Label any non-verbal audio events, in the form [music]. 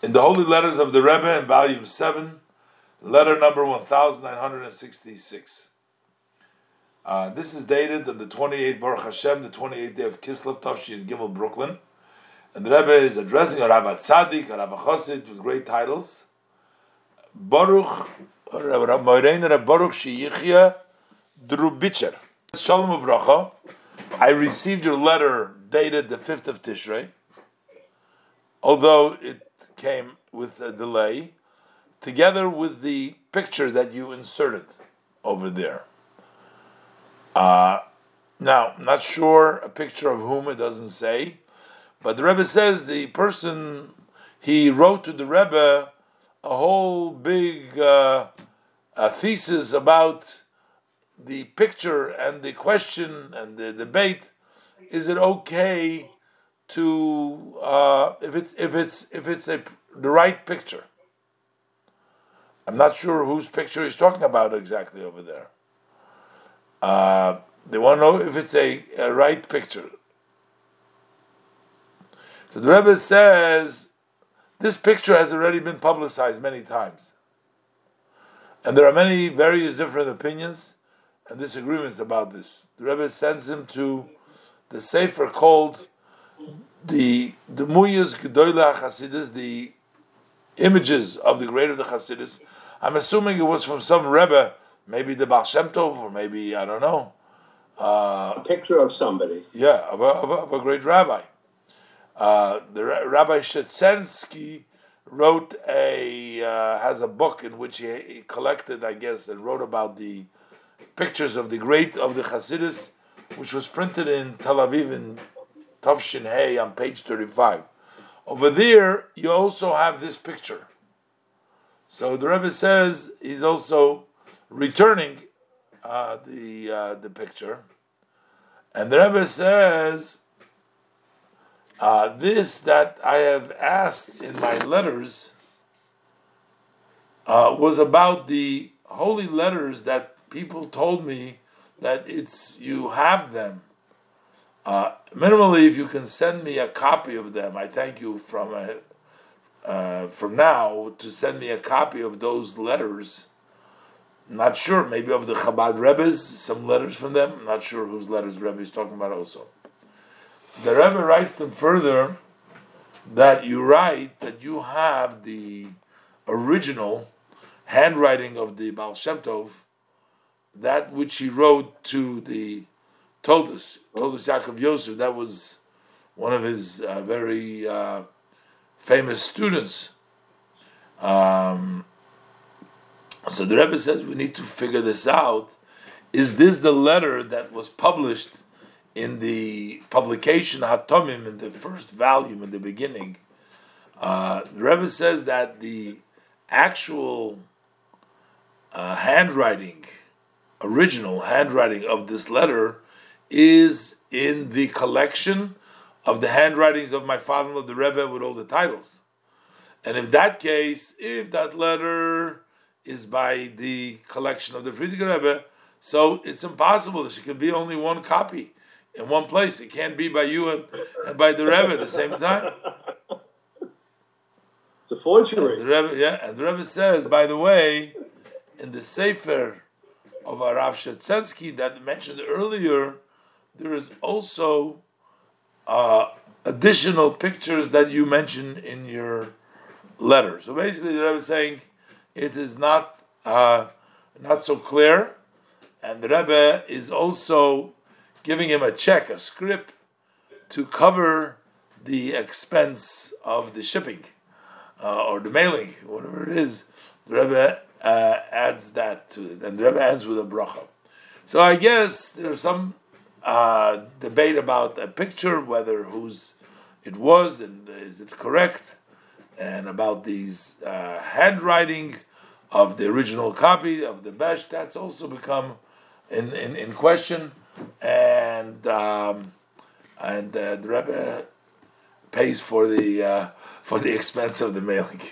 In the Holy Letters of the Rebbe in volume 7, letter number 1966. Uh, this is dated on the 28th Baruch Hashem, the 28th day of Kislev, Tavshi in Gimel, Brooklyn. And the Rebbe is addressing a Rabbi Tzaddik, a Rabbi Chosid with great titles. Baruch, Moirein, Baruch Sheyichya Drubitcher. Shalom Uvracha. I received your letter dated the 5th of Tishrei, although it came with a delay, together with the picture that you inserted over there. Uh, now, not sure a picture of whom it doesn't say, but the Rebbe says the person he wrote to the Rebbe a whole big uh, a thesis about the picture and the question and the debate is it okay to uh, if it's if it's if it's a the right picture. I'm not sure whose picture he's talking about exactly over there. Uh, they want to know if it's a, a right picture. So the Rebbe says this picture has already been publicized many times. And there are many various different opinions and disagreements about this. The Rebbe sends him to the Sefer called the the Muyas Gedoyla Chasidis, the images of the great of the Chasidis. I'm assuming it was from some Rebbe, maybe the Baal Shem Tov, or maybe I don't know. Uh, a picture of somebody. Yeah, of a, of a, of a great rabbi. Uh, the Rabbi Shetzensky wrote a uh, has a book in which he, he collected, I guess, and wrote about the pictures of the great of the Hasidus, which was printed in Tel Aviv in Tavshin Hay on page 35. Over there, you also have this picture. So the Rebbe says he's also returning uh, the uh, the picture, and the Rebbe says uh, this that I have asked in my letters uh, was about the holy letters that people told me that it's you have them. Uh, minimally, if you can send me a copy of them, I thank you from a, uh, from now to send me a copy of those letters. Not sure, maybe of the Chabad Rebbe's, some letters from them. not sure whose letters Rebbe is talking about also. The Rebbe writes them further that you write that you have the original handwriting of the Baal Shem Tov that which he wrote to the Toldus, Toldus Yaakov Yosef, that was one of his uh, very uh, famous students. Um, so the Rebbe says we need to figure this out. Is this the letter that was published in the publication Hatomim in the first volume in the beginning? Uh, the Rebbe says that the actual uh, handwriting original handwriting of this letter is in the collection of the handwritings of my father-in-law, the Rebbe, with all the titles. And in that case, if that letter is by the collection of the Frierdiker Rebbe, so it's impossible. There could be only one copy in one place. It can't be by you and, and by the Rebbe at the same time. It's a forgery. And the Rebbe, yeah, and the Rebbe says, by the way, in the Sefer of Arav Shetzensky that mentioned earlier, there is also uh, additional pictures that you mentioned in your letter. So basically, the Rebbe is saying it is not uh, not so clear, and the Rebbe is also giving him a check, a script, to cover the expense of the shipping uh, or the mailing, whatever it is. The Rebbe uh, adds that to it, and the Rebbe ends with a bracha. So I guess there are some uh, debate about a picture, whether whose it was and is it correct, and about these uh, handwriting of the original copy of the Besht. That's also become in in, in question, and um, and uh, the Rebbe pays for the uh, for the [laughs] expense of the mailing.